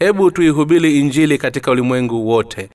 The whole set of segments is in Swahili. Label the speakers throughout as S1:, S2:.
S1: hebu tuihubili injili katika ulimwengu wote.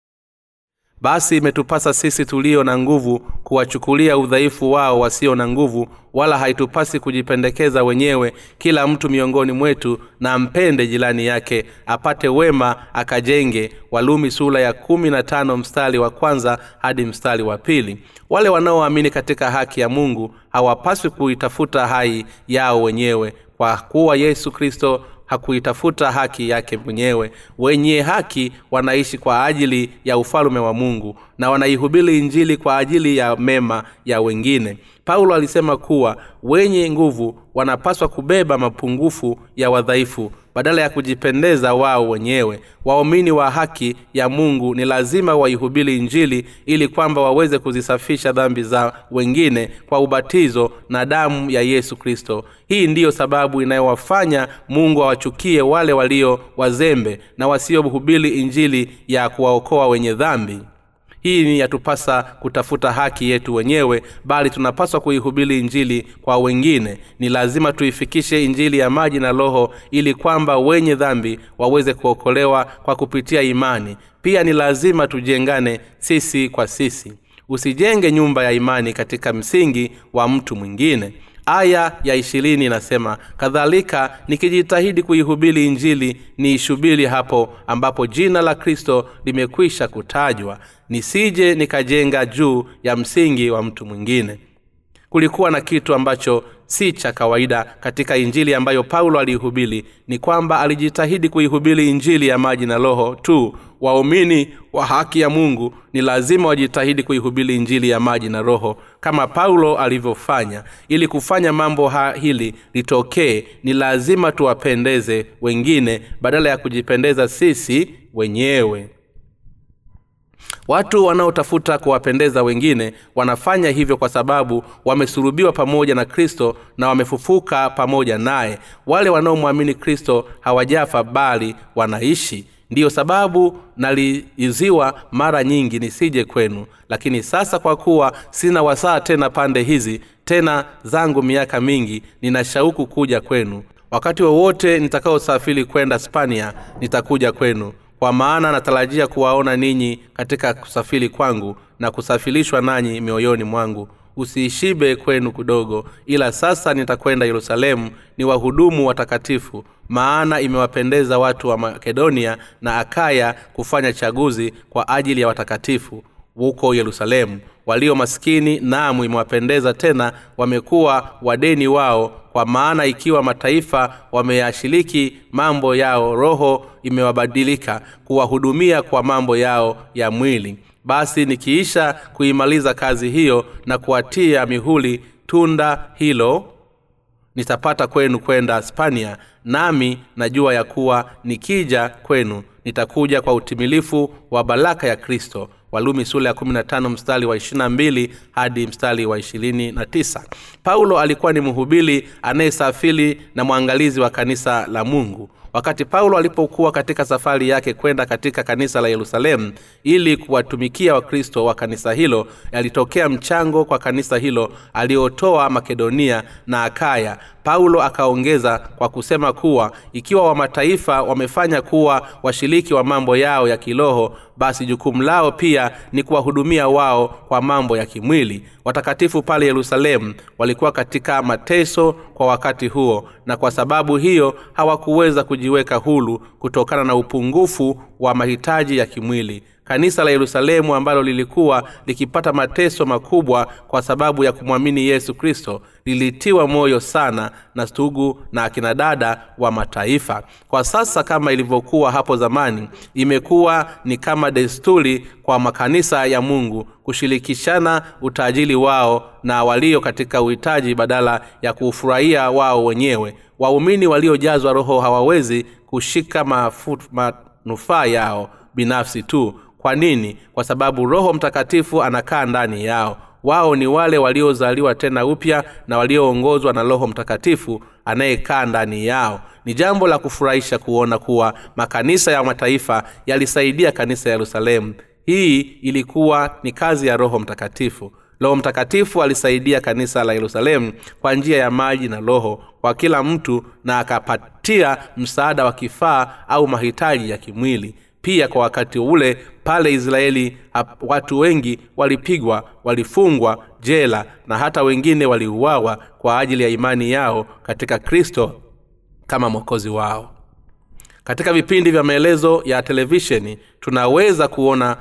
S1: Basi imetupasa sisi tulio na nguvu kuwachukulia udhaifu wao wasio na nguvu wala haitupasi kujipendekeza wenyewe kila mtu miongoni mwetu na ampende jirani yake apate wema akajenge. Walumi sura ya kumi na tano mstari wa kwanza hadi mstari wa pili. Wale wanaoamini katika haki ya mungu hawapaswi kuitafuta hai yao wenyewe kwa kuwa yesu kristo hakuitafuta haki yake mwenyewe. Wenye haki wanaishi kwa ajili ya ufalume wa mungu na wanaihubiri injili kwa ajili ya mema ya wengine. Paulo alisema kuwa wenye nguvu wanapaswa kubeba mapungufu ya wadhaifu badala ya kujipendeza wao wenyewe. Waumini wa haki ya mungu ni lazima waihubiri injili ili kwamba waweze kuzisafisha dhambi za wengine kwa ubatizo na damu ya yesu kristo hii ndiyo sababu inayowafanya mungu awachukie wale walio wazembe na wasiohubiri injili ya kuwaokoa wenye dhambi. Hii ni yatupasa kutafuta haki yetu wenyewe bali tunapaswa kuihubiri injili kwa wengine. Ni lazima tuifikishe injili ya maji na roho ili kwamba wenye dhambi waweze kuokolewa kwa kupitia imani. Pia ni lazima tujengane sisi kwa sisi. Usijenge nyumba ya imani katika msingi wa mtu mwingine aya ya ishirini inasema kadhalika nikijitahidi kuihubiri injili niishubiri hapo ambapo jina la kristo limekwisha kutajwa nisije nikajenga juu ya msingi wa mtu mwingine. Kulikuwa na kitu ambacho si cha kawaida katika injili ambayo paulo aliihubiri ni kwamba alijitahidi kuihubiri injili ya maji na roho tu. Waumini wa haki ya mungu ni lazima wajitahidi kuihubiri injili ya maji na roho kama paulo alivyofanya. Ili kufanya mambo ha hili litokee ni lazima tuwapendeze wengine badala ya kujipendeza sisi wenyewe watu wanaotafuta kuwapendeza wengine wanafanya hivyo kwa sababu wamesulubiwa pamoja na kristo na wamefufuka pamoja naye. Wale wanaomwamini kristo hawajafa bali wanaishi. Ndiyo sababu naliiziwa mara nyingi nisije kwenu. Lakini sasa kwa kuwa sina wasaa tena pande hizi tena zangu miaka mingi nina shauku kuja kwenu. Wakati wowote nitakaosafiri kwenda spania nitakuja kwenu kwa maana natarajia kuwaona ninyi katika kusafiri kwangu na kusafirishwa nanyi mioyoni mwangu. Usiishibe kwenu kidogo ila sasa nitakwenda yerusalemu ni wahudumu watakatifu maana imewapendeza watu wa makedonia na akaya kufanya chaguzi kwa ajili ya watakatifu huko yerusalemu. Walio maskini namu imewapendeza tena wamekuwa wadeni wao kwa maana ikiwa mataifa wameyashiriki mambo yao roho imewabadilika kuwahudumia kwa mambo yao ya mwili. Basi nikiisha kuimaliza kazi hiyo na kuwatia mihuli tunda hilo nitapata kwenu kwenda spania nami najua ya kuwa nikija kwenu nitakuja kwa utimilifu wa baraka ya kristo walumi sula ya 15 mstari wa 22 hadi mstari wa 29 paulo alikuwa ni mhubiri anayesafiri na mwangalizi wa kanisa la mungu. Wakati paulo alipokuwa katika safari yake kwenda katika kanisa la yerusalemu ili kuwatumikia wakristo wa kanisa hilo yalitokea mchango kwa kanisa hilo aliotoa makedonia na akaya. Paulo akaongeza kwa kusema kuwa ikiwa wamataifa wamefanya kuwa washiriki wa mambo yao ya kiroho basi jukumu lao pia ni kuwahudumia wao kwa mambo ya kimwili. Watakatifu pale yerusalemu walikuwa katika mateso kwa wakati huo na kwa sababu hiyo hawakuweza kujiweka hulu kutokana na upungufu wa mahitaji ya kimwili kanisa la yerusalemu ambalo lilikuwa likipata mateso makubwa kwa sababu ya kumwamini yesu kristo lilitiwa moyo sana na stugu na akina dada wa mataifa. Kwa sasa kama ilivyokuwa hapo zamani imekuwa ni kama desturi kwa makanisa ya mungu kushirikishana utajiri wao na walio katika uhitaji badala ya kuufurahia wao wenyewe. Waumini waliojazwa roho hawawezi kushika manufaa yao binafsi tu kwa nini? Kwa sababu roho mtakatifu anakaa ndani yao. Wao ni wale waliozaliwa tena upya na walioongozwa na roho mtakatifu anayekaa ndani yao. Ni jambo la kufurahisha kuona kuwa makanisa ya mataifa yalisaidia kanisa ya yerusalemu. Hii ilikuwa ni kazi ya roho mtakatifu. Roho mtakatifu alisaidia kanisa la yerusalemu kwa njia ya maji na roho kwa kila mtu na akapatia msaada wa kifaa au mahitaji ya kimwili pia kwa wakati ule pale israeli watu wengi walipigwa walifungwa jela na hata wengine waliuawa kwa ajili ya imani yao katika kristo kama mwokozi wao. Katika vipindi vya maelezo ya televisheni tunaweza kuona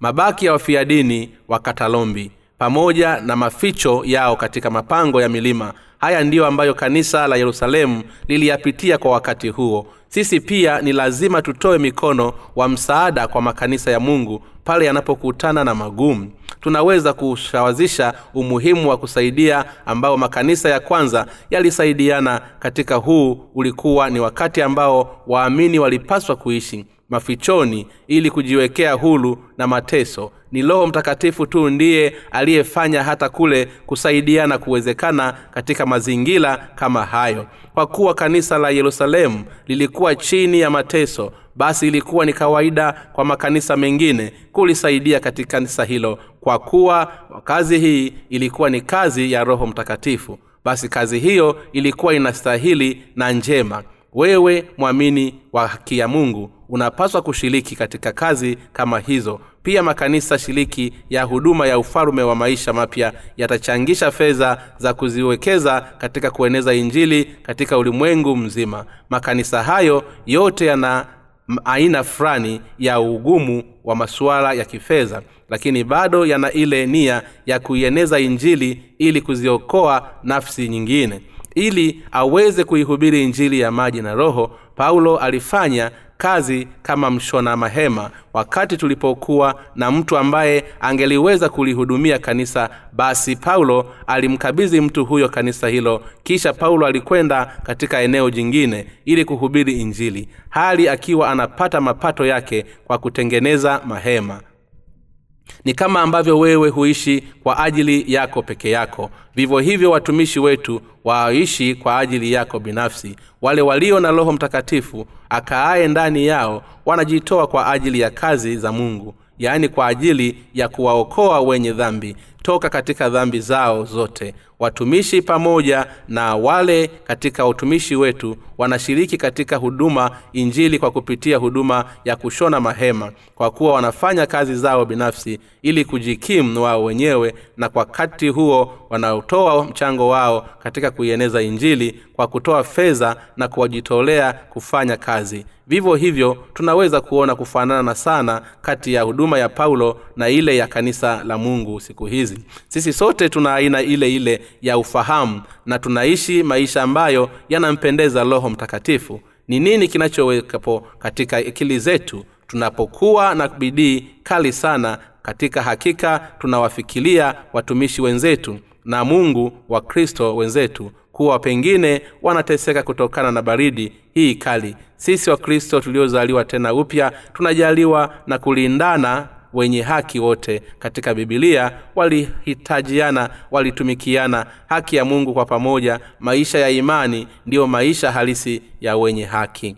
S1: mabaki ya wafia dini wa katalombi pamoja na maficho yao katika mapango ya milima. Haya ndiyo ambayo kanisa la yerusalemu liliyapitia kwa wakati huo sisi pia ni lazima tutoe mikono wa msaada kwa makanisa ya mungu pale yanapokutana na magumu. Tunaweza kushawazisha umuhimu wa kusaidia ambao makanisa ya kwanza yalisaidiana katika huu ulikuwa ni wakati ambao waamini walipaswa kuishi mafichoni ili kujiwekea hulu na mateso. Ni roho mtakatifu tu ndiye aliyefanya hata kule kusaidiana kuwezekana katika mazingira kama hayo. Kwa kuwa kanisa la yerusalemu lilikuwa chini ya mateso basi ilikuwa ni kawaida kwa makanisa mengine kulisaidia katika kanisa hilo. Kwa kuwa kazi hii ilikuwa ni kazi ya roho mtakatifu basi kazi hiyo ilikuwa inastahili na njema wewe mwamini wa haki ya mungu unapaswa kushiriki katika kazi kama hizo. Pia makanisa shiriki ya huduma ya ufalume wa maisha mapya yatachangisha fedha za kuziwekeza katika kueneza injili katika ulimwengu mzima. Makanisa hayo yote yana aina fulani ya ugumu wa masuala ya kifedha lakini bado yana ile nia ya kuieneza injili ili kuziokoa nafsi nyingine ili aweze kuihubiri injili ya maji na roho paulo alifanya kazi kama mshona mahema wakati tulipokuwa na mtu ambaye angeliweza kulihudumia kanisa. Basi paulo alimkabidhi mtu huyo kanisa hilo kisha paulo alikwenda katika eneo jingine ili kuhubiri injili hali akiwa anapata mapato yake kwa kutengeneza mahema ni kama ambavyo wewe huishi kwa ajili yako peke yako. Vivyo hivyo watumishi wetu waishi kwa ajili yako binafsi. Wale walio na roho mtakatifu akaaye ndani yao wanajitoa kwa ajili ya kazi za mungu yaani kwa ajili ya kuwaokoa wenye dhambi toka katika dhambi zao zote. Watumishi pamoja na wale katika utumishi wetu wanashiriki katika huduma injili kwa kupitia huduma ya kushona mahema kwa kuwa wanafanya kazi zao binafsi ili kujikimu wao wenyewe na kwa kati huo wanaotoa mchango wao katika kuieneza injili kwa kutoa fedha na kuwajitolea kufanya kazi. Vivyo hivyo tunaweza kuona kufanana sana kati ya huduma ya paulo na ile ya kanisa la mungu siku hizi sisi sote tuna aina ile ile ya ufahamu na tunaishi maisha ambayo yanampendeza roho mtakatifu. Ni nini kinachowekapo katika akili zetu? Tunapokuwa na bidii kali sana katika hakika tunawafikiria watumishi wenzetu na mungu wa kristo wenzetu kuwa pengine wanateseka kutokana na baridi hii kali. Sisi wakristo tuliozaliwa tena upya tunajaliwa na kulindana wenye haki wote. Katika bibilia walihitajiana walitumikiana haki ya mungu kwa pamoja. Maisha ya imani ndiyo maisha halisi ya wenye haki.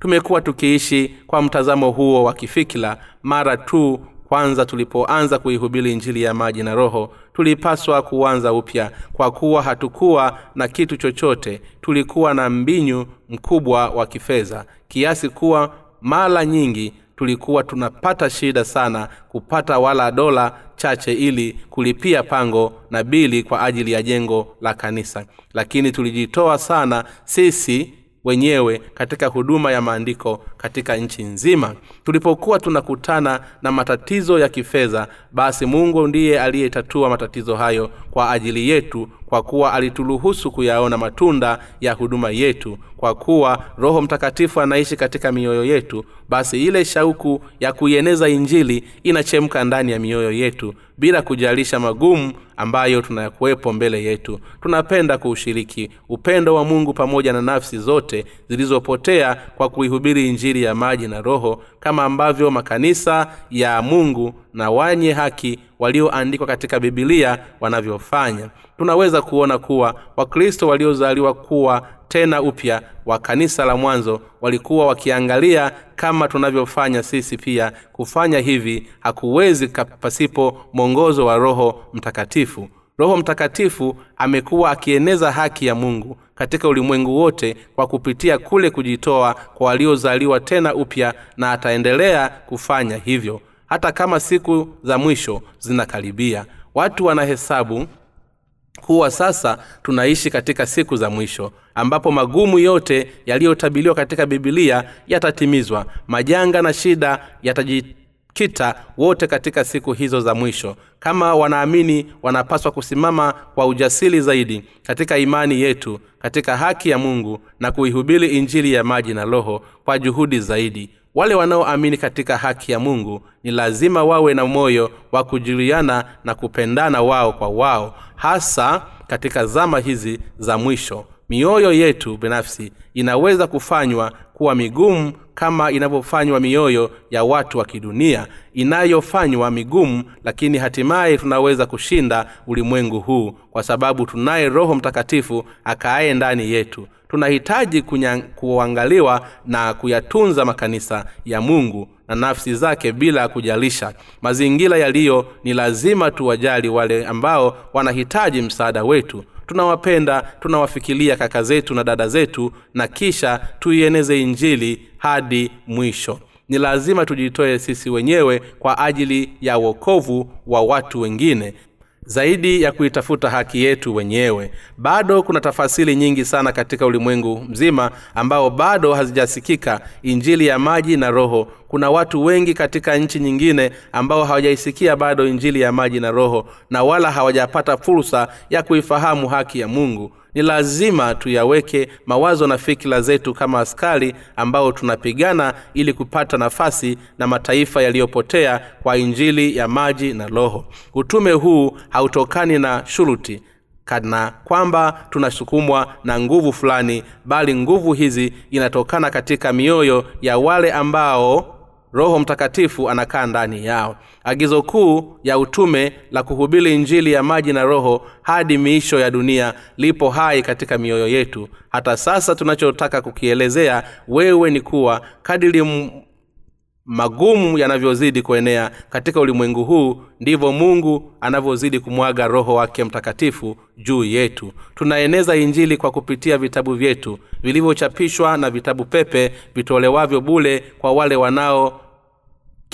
S1: Tumekuwa tukiishi kwa mtazamo huo wa kifikira mara tu kwanza tulipoanza kuihubiri injili ya maji na roho tulipaswa kuanza upya. Kwa kuwa hatukuwa na kitu chochote tulikuwa na mbinyu mkubwa wa kifedha kiasi kuwa mara nyingi tulikuwa tunapata shida sana kupata wala dola chache ili kulipia pango na bili kwa ajili ya jengo la kanisa. Lakini tulijitoa sana sisi wenyewe katika huduma ya maandiko katika nchi nzima. Tulipokuwa tunakutana na matatizo ya kifedha basi mungu ndiye aliyetatua matatizo hayo kwa ajili yetu kwa kuwa alituruhusu kuyaona matunda ya huduma yetu. Kwa kuwa roho mtakatifu anaishi katika mioyo yetu basi ile shauku ya kuieneza injili inachemka ndani ya mioyo yetu bila kujalisha magumu ambayo tunakuwepo mbele yetu. Tunapenda kuushiriki upendo wa mungu pamoja na nafsi zote zilizopotea kwa kuihubiri injili ya maji na roho kama ambavyo makanisa ya mungu na wanye haki walioandikwa katika bibilia wanavyofanya. Tunaweza kuona kuwa wakristo waliozaliwa kuwa tena upya wa kanisa la mwanzo walikuwa wakiangalia kama tunavyofanya sisi pia. Kufanya hivi hakuwezi pasipo mwongozo wa roho mtakatifu. Roho mtakatifu amekuwa akieneza haki ya mungu katika ulimwengu wote kwa kupitia kule kujitoa kwa waliozaliwa tena upya na ataendelea kufanya hivyo hata kama siku za mwisho zinakaribia. Watu wanahesabu kuwa sasa tunaishi katika siku za mwisho ambapo magumu yote yaliyotabiliwa katika bibilia yatatimizwa. Majanga na shida yatajikita wote katika siku hizo za mwisho. Kama wanaamini wanapaswa kusimama kwa ujasiri zaidi katika imani yetu katika haki ya mungu na kuihubiri injili ya maji na roho kwa juhudi zaidi wale wanaoamini katika haki ya mungu ni lazima wawe na moyo wa kujuliana na kupendana wao kwa wao hasa katika zama hizi za mwisho. Mioyo yetu binafsi inaweza kufanywa kuwa migumu kama inavyofanywa mioyo ya watu wa kidunia. Inayofanywa migumu lakini hatimaye tunaweza kushinda ulimwengu huu kwa sababu tunaye roho mtakatifu akaaye ndani yetu tunahitaji kuangaliwa na kuyatunza makanisa ya mungu na nafsi zake bila kujalisha. Mazingira yaliyo ni lazima tuwajali wale ambao wanahitaji msaada wetu. Tunawapenda tunawafikiria kaka zetu na dada zetu na kisha tuieneze injili hadi mwisho. Ni lazima tujitoe sisi wenyewe kwa ajili ya uokovu wa watu wengine zaidi ya kuitafuta haki yetu wenyewe bado kuna tafasiri nyingi sana katika ulimwengu mzima ambao bado hazijasikika. Injili ya maji na roho. Kuna watu wengi katika nchi nyingine ambao hawajaisikia bado injili ya maji na roho na wala hawajapata fursa ya kuifahamu haki ya mungu ni lazima tuyaweke mawazo na fikira zetu kama askari ambao tunapigana ili kupata nafasi na mataifa yaliyopotea kwa injili ya maji na roho. Utume huu hautokani na shuruti kana kwamba tunasukumwa na nguvu fulani bali nguvu hizi inatokana katika mioyo ya wale ambao roho mtakatifu anakaa ndani yao. Agizo kuu ya utume la kuhubiri injili ya maji na roho hadi miisho ya dunia lipo hai katika mioyo yetu. Hata sasa tunachotaka kukielezea wewe ni kuwa kadiri magumu yanavyozidi kuenea katika ulimwengu huu ndivyo mungu anavyozidi kumwaga roho wake mtakatifu juu yetu. Tunaeneza injili kwa kupitia vitabu vyetu vilivyochapishwa na vitabu pepe vitolewavyo bule kwa wale wanao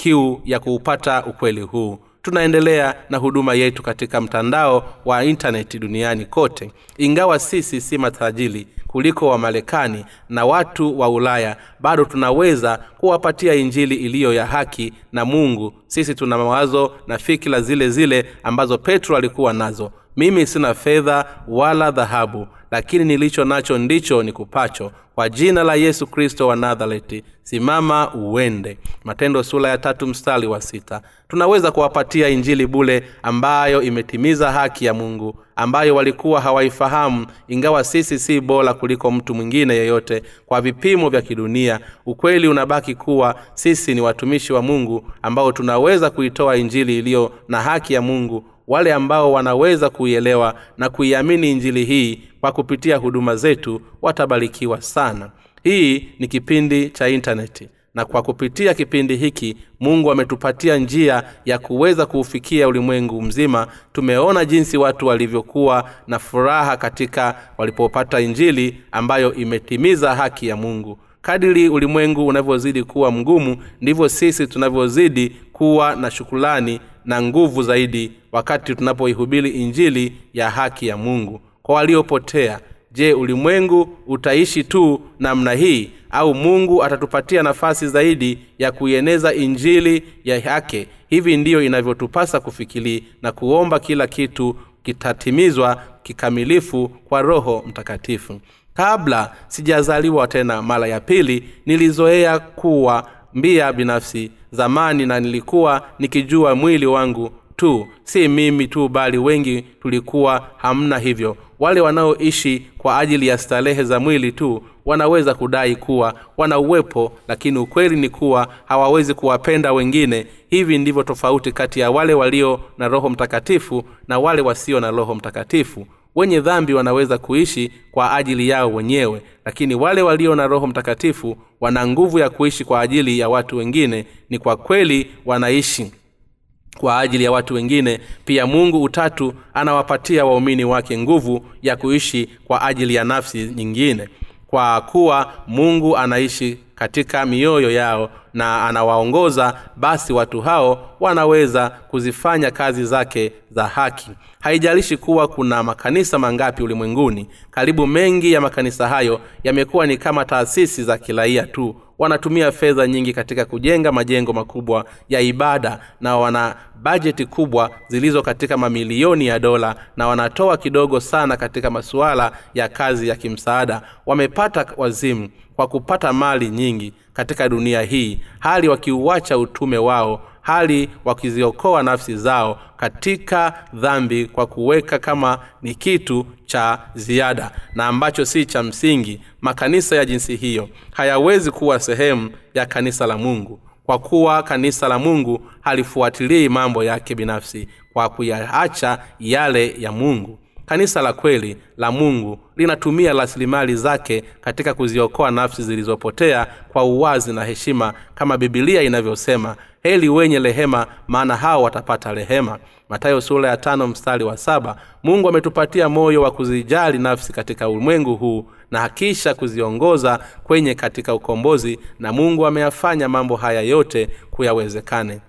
S1: kiu ya kuupata ukweli huu. Tunaendelea na huduma yetu katika mtandao wa intaneti duniani kote. Ingawa sisi si matajili kuliko wamarekani na watu wa ulaya bado tunaweza kuwapatia injili iliyo ya haki na mungu. Sisi tuna mawazo na fikira zile zile ambazo petro alikuwa nazo. Mimi sina fedha wala dhahabu lakini nilicho nacho ndicho ni kupacho kwa jina la yesu kristo wa nazareti simama uende. Matendo sura ya tatu mstari wa sita. Tunaweza kuwapatia injili bule ambayo imetimiza haki ya mungu ambayo walikuwa hawaifahamu ingawa sisi si bora kuliko mtu mwingine yeyote. Kwa vipimo vya kidunia ukweli unabaki kuwa sisi ni watumishi wa mungu ambao tunaweza kuitoa injili iliyo na haki ya mungu wale ambao wanaweza kuielewa na kuiamini injili hii kwa kupitia huduma zetu watabarikiwa sana. Hii ni kipindi cha intaneti na kwa kupitia kipindi hiki mungu ametupatia njia ya kuweza kuufikia ulimwengu mzima. Tumeona jinsi watu walivyokuwa na furaha katika walipopata injili ambayo imetimiza haki ya mungu. Kadiri ulimwengu unavyozidi kuwa mgumu ndivyo sisi tunavyozidi kuwa na shukulani na nguvu zaidi wakati tunapoihubiri injili ya haki ya mungu. Kwa waliopotea je ulimwengu utaishi tu namna hii? Au mungu atatupatia nafasi zaidi ya kuieneza injili ya yake hivi ndiyo inavyotupasa kufikiri na kuomba kila kitu kitatimizwa kikamilifu kwa roho mtakatifu. Kabla sijazaliwa tena mara ya pili nilizoea kuwa mbia binafsi zamani na nilikuwa nikijua mwili wangu tu. Si mimi tu bali wengi tulikuwa hamna hivyo. Wale wanaoishi kwa ajili ya starehe za mwili tu wanaweza kudai kuwa wana uwepo lakini ukweli ni kuwa hawawezi kuwapenda wengine. Hivi ndivyo tofauti kati ya wale walio na roho mtakatifu na wale wasio na roho mtakatifu wenye dhambi wanaweza kuishi kwa ajili yao wenyewe lakini wale walio na roho mtakatifu wana nguvu ya kuishi kwa ajili ya watu wengine ni kwa kweli wanaishi kwa ajili ya watu wengine. Pia mungu utatu anawapatia waumini wake nguvu ya kuishi kwa ajili ya nafsi nyingine. Kwa kuwa mungu anaishi katika mioyo yao na anawaongoza basi watu hao wanaweza kuzifanya kazi zake za haki. Haijalishi kuwa kuna makanisa mangapi ulimwenguni karibu mengi ya makanisa hayo yamekuwa ni kama taasisi za kiraia tu. Wanatumia fedha nyingi katika kujenga majengo makubwa ya ibada na wana bajeti kubwa zilizo katika mamilioni ya dola na wanatoa kidogo sana katika masuala ya kazi ya kimsaada. Wamepata wazimu kwa kupata mali nyingi katika dunia hii hali wakiuacha utume wao hali wakiziokoa nafsi zao katika dhambi kwa kuweka kama ni kitu cha ziada na ambacho si cha msingi makanisa ya jinsi hiyo. Hayawezi kuwa sehemu ya kanisa la mungu kwa kuwa kanisa la mungu halifuatilii mambo yake binafsi kwa kuyaacha yale ya mungu kanisa la kweli la mungu linatumia rasilimali zake katika kuziokoa nafsi zilizopotea kwa uwazi na heshima kama bibilia inavyosema heli wenye rehema maana hao watapata rehema. Matayo sura ya tano mstari wa saba mungu ametupatia moyo wa kuzijali nafsi katika ulimwengu huu na hakisha kuziongoza kwenye katika ukombozi na mungu ameyafanya mambo haya yote kuyawezekane.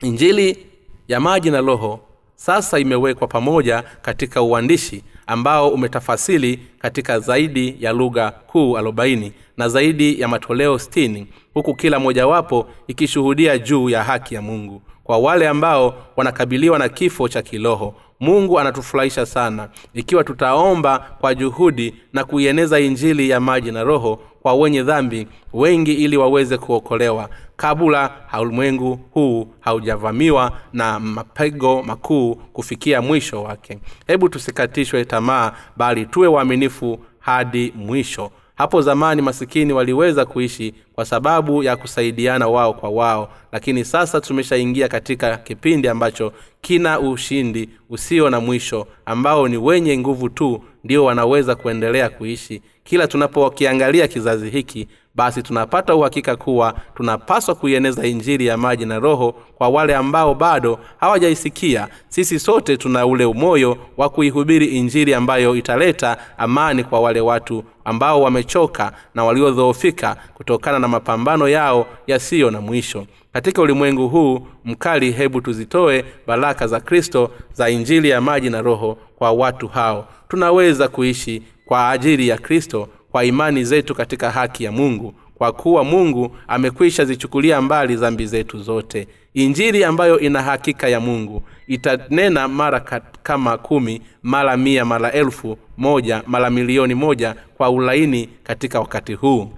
S1: Injili ya maji na roho sasa imewekwa pamoja katika uandishi ambao umetafasili katika zaidi ya lugha kuu 40 na zaidi ya matoleo 60 huku kila mojawapo ikishuhudia juu ya haki ya mungu kwa wale ambao wanakabiliwa na kifo cha kiroho mungu anatufurahisha sana. Ikiwa tutaomba kwa juhudi na kuieneza injili ya maji na roho kwa wenye dhambi wengi ili waweze kuokolewa. Kabla ulimwengu huu haujavamiwa na mapego makuu kufikia mwisho wake. Hebu tusikatishwe tamaa bali tuwe waaminifu hadi mwisho hapo zamani masikini waliweza kuishi kwa sababu ya kusaidiana wao kwa wao lakini sasa tumeshaingia katika kipindi ambacho kina ushindi usio na mwisho ambao ni wenye nguvu tu ndio wanaweza kuendelea kuishi. Kila tunapokiangalia kizazi hiki basi tunapata uhakika kuwa tunapaswa kuieneza injili ya maji na roho kwa wale ambao bado hawajaisikia. Sisi sote tuna ule umoyo wa kuihubiri injili ambayo italeta amani kwa wale watu ambao wamechoka na waliodhoofika kutokana na mapambano yao yasiyo na mwisho. Katika ulimwengu huu mkali hebu tuzitoe baraka za kristo za injili ya maji na roho kwa watu hao. Tunaweza kuishi kwa ajili ya kristo kwa imani zetu katika haki ya mungu kwa kuwa mungu amekwisha zichukulia mbali dhambi zetu zote. Injili ambayo ina hakika ya mungu itanena mara kama kumi mara mia mara elfu moja mara milioni moja kwa ulaini katika wakati huu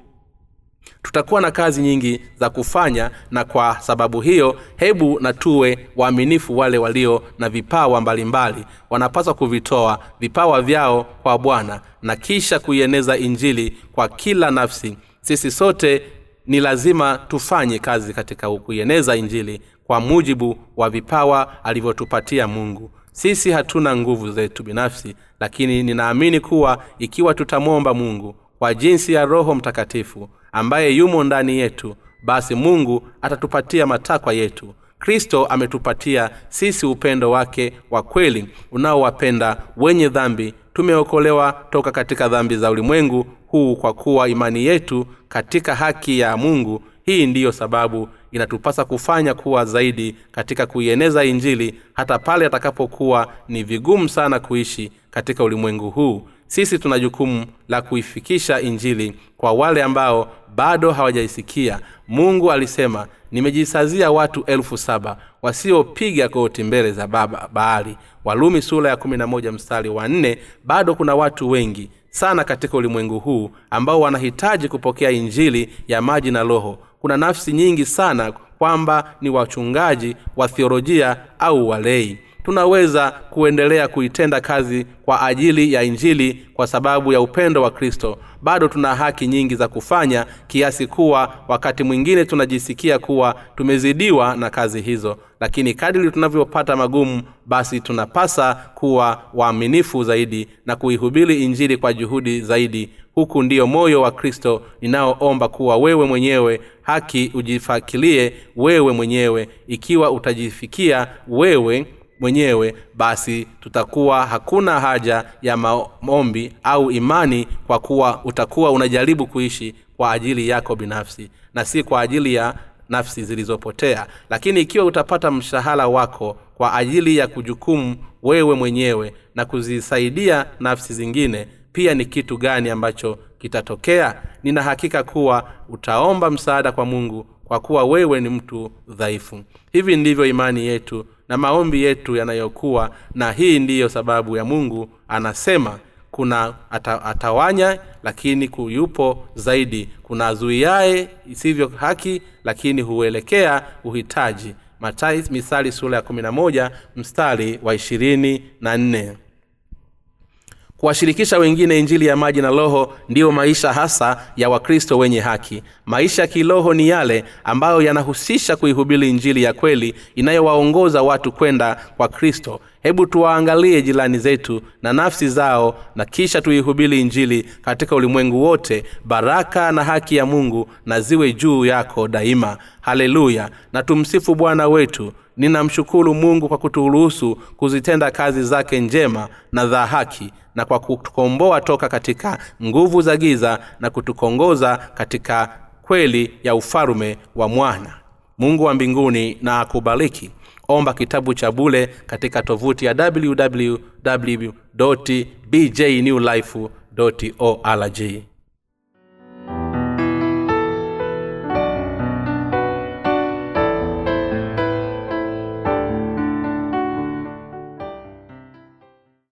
S1: tutakuwa na kazi nyingi za kufanya na kwa sababu hiyo hebu na tuwe waaminifu wale walio na vipawa mbalimbali. Wanapaswa kuvitoa vipawa vyao kwa bwana na kisha kuieneza injili kwa kila nafsi. Sisi sote ni lazima tufanye kazi katika kuieneza injili kwa mujibu wa vipawa alivyotupatia mungu. Sisi hatuna nguvu zetu binafsi lakini ninaamini kuwa ikiwa tutamwomba mungu kwa jinsi ya roho mtakatifu ambaye yumo ndani yetu basi mungu atatupatia matakwa yetu. Kristo ametupatia sisi upendo wake wa kweli unaowapenda wenye dhambi. Tumeokolewa toka katika dhambi za ulimwengu huu kwa kuwa imani yetu katika haki ya mungu. Hii ndiyo sababu inatupasa kufanya kuwa zaidi katika kuieneza injili hata pale atakapokuwa ni vigumu sana kuishi katika ulimwengu huu sisi tuna jukumu la kuifikisha injili kwa wale ambao bado hawajaisikia. Mungu alisema nimejisazia watu elfu saba wasiopiga koti mbele za baba baali. Walumi sura ya kumi na moja mstari wa nne bado kuna watu wengi sana katika ulimwengu huu ambao wanahitaji kupokea injili ya maji na roho. Kuna nafsi nyingi sana kwamba ni wachungaji wa thiolojia au walei tunaweza kuendelea kuitenda kazi kwa ajili ya injili kwa sababu ya upendo wa kristo. Bado tuna haki nyingi za kufanya kiasi kuwa wakati mwingine tunajisikia kuwa tumezidiwa na kazi hizo. Lakini kadiri tunavyopata magumu basi tunapasa kuwa waaminifu zaidi na kuihubiri injili kwa juhudi zaidi. Huku ndiyo moyo wa kristo ninaoomba kuwa wewe mwenyewe haki ujifakilie wewe mwenyewe. Ikiwa utajifikia wewe mwenyewe basi tutakuwa hakuna haja ya maombi au imani kwa kuwa utakuwa unajaribu kuishi kwa ajili yako binafsi na si kwa ajili ya nafsi zilizopotea. Lakini ikiwa utapata mshahara wako kwa ajili ya kujukumu wewe mwenyewe na kuzisaidia nafsi zingine pia ni kitu gani ambacho kitatokea? Nina hakika kuwa utaomba msaada kwa mungu kwa kuwa wewe ni mtu dhaifu. Hivi ndivyo imani yetu na maombi yetu yanayokuwa na hii ndiyo sababu ya mungu anasema kuna ata, atawanya lakini kuyupo zaidi. Kuna azuiaye isivyo haki lakini huelekea uhitaji. Matai misali sura ya kumi na moja mstari wa ishirini na nne kuwashirikisha wengine injili ya maji na roho ndiyo maisha hasa ya wakristo wenye haki. Maisha ya kiroho ni yale ambayo yanahusisha kuihubiri injili ya kweli inayowaongoza watu kwenda kwa kristo hebu tuwaangalie jirani zetu na nafsi zao na kisha tuihubiri injili katika ulimwengu wote baraka na haki ya mungu na ziwe juu yako daima. Haleluya! Na tumsifu bwana wetu. Ninamshukuru mungu kwa kuturuhusu kuzitenda kazi zake njema na za haki na kwa kutukomboa toka katika nguvu za giza na kutukongoza katika kweli ya ufalume wa mwana. Mungu wa mbinguni na akubariki omba kitabu cha bule katika tovuti ya www bjnewlife org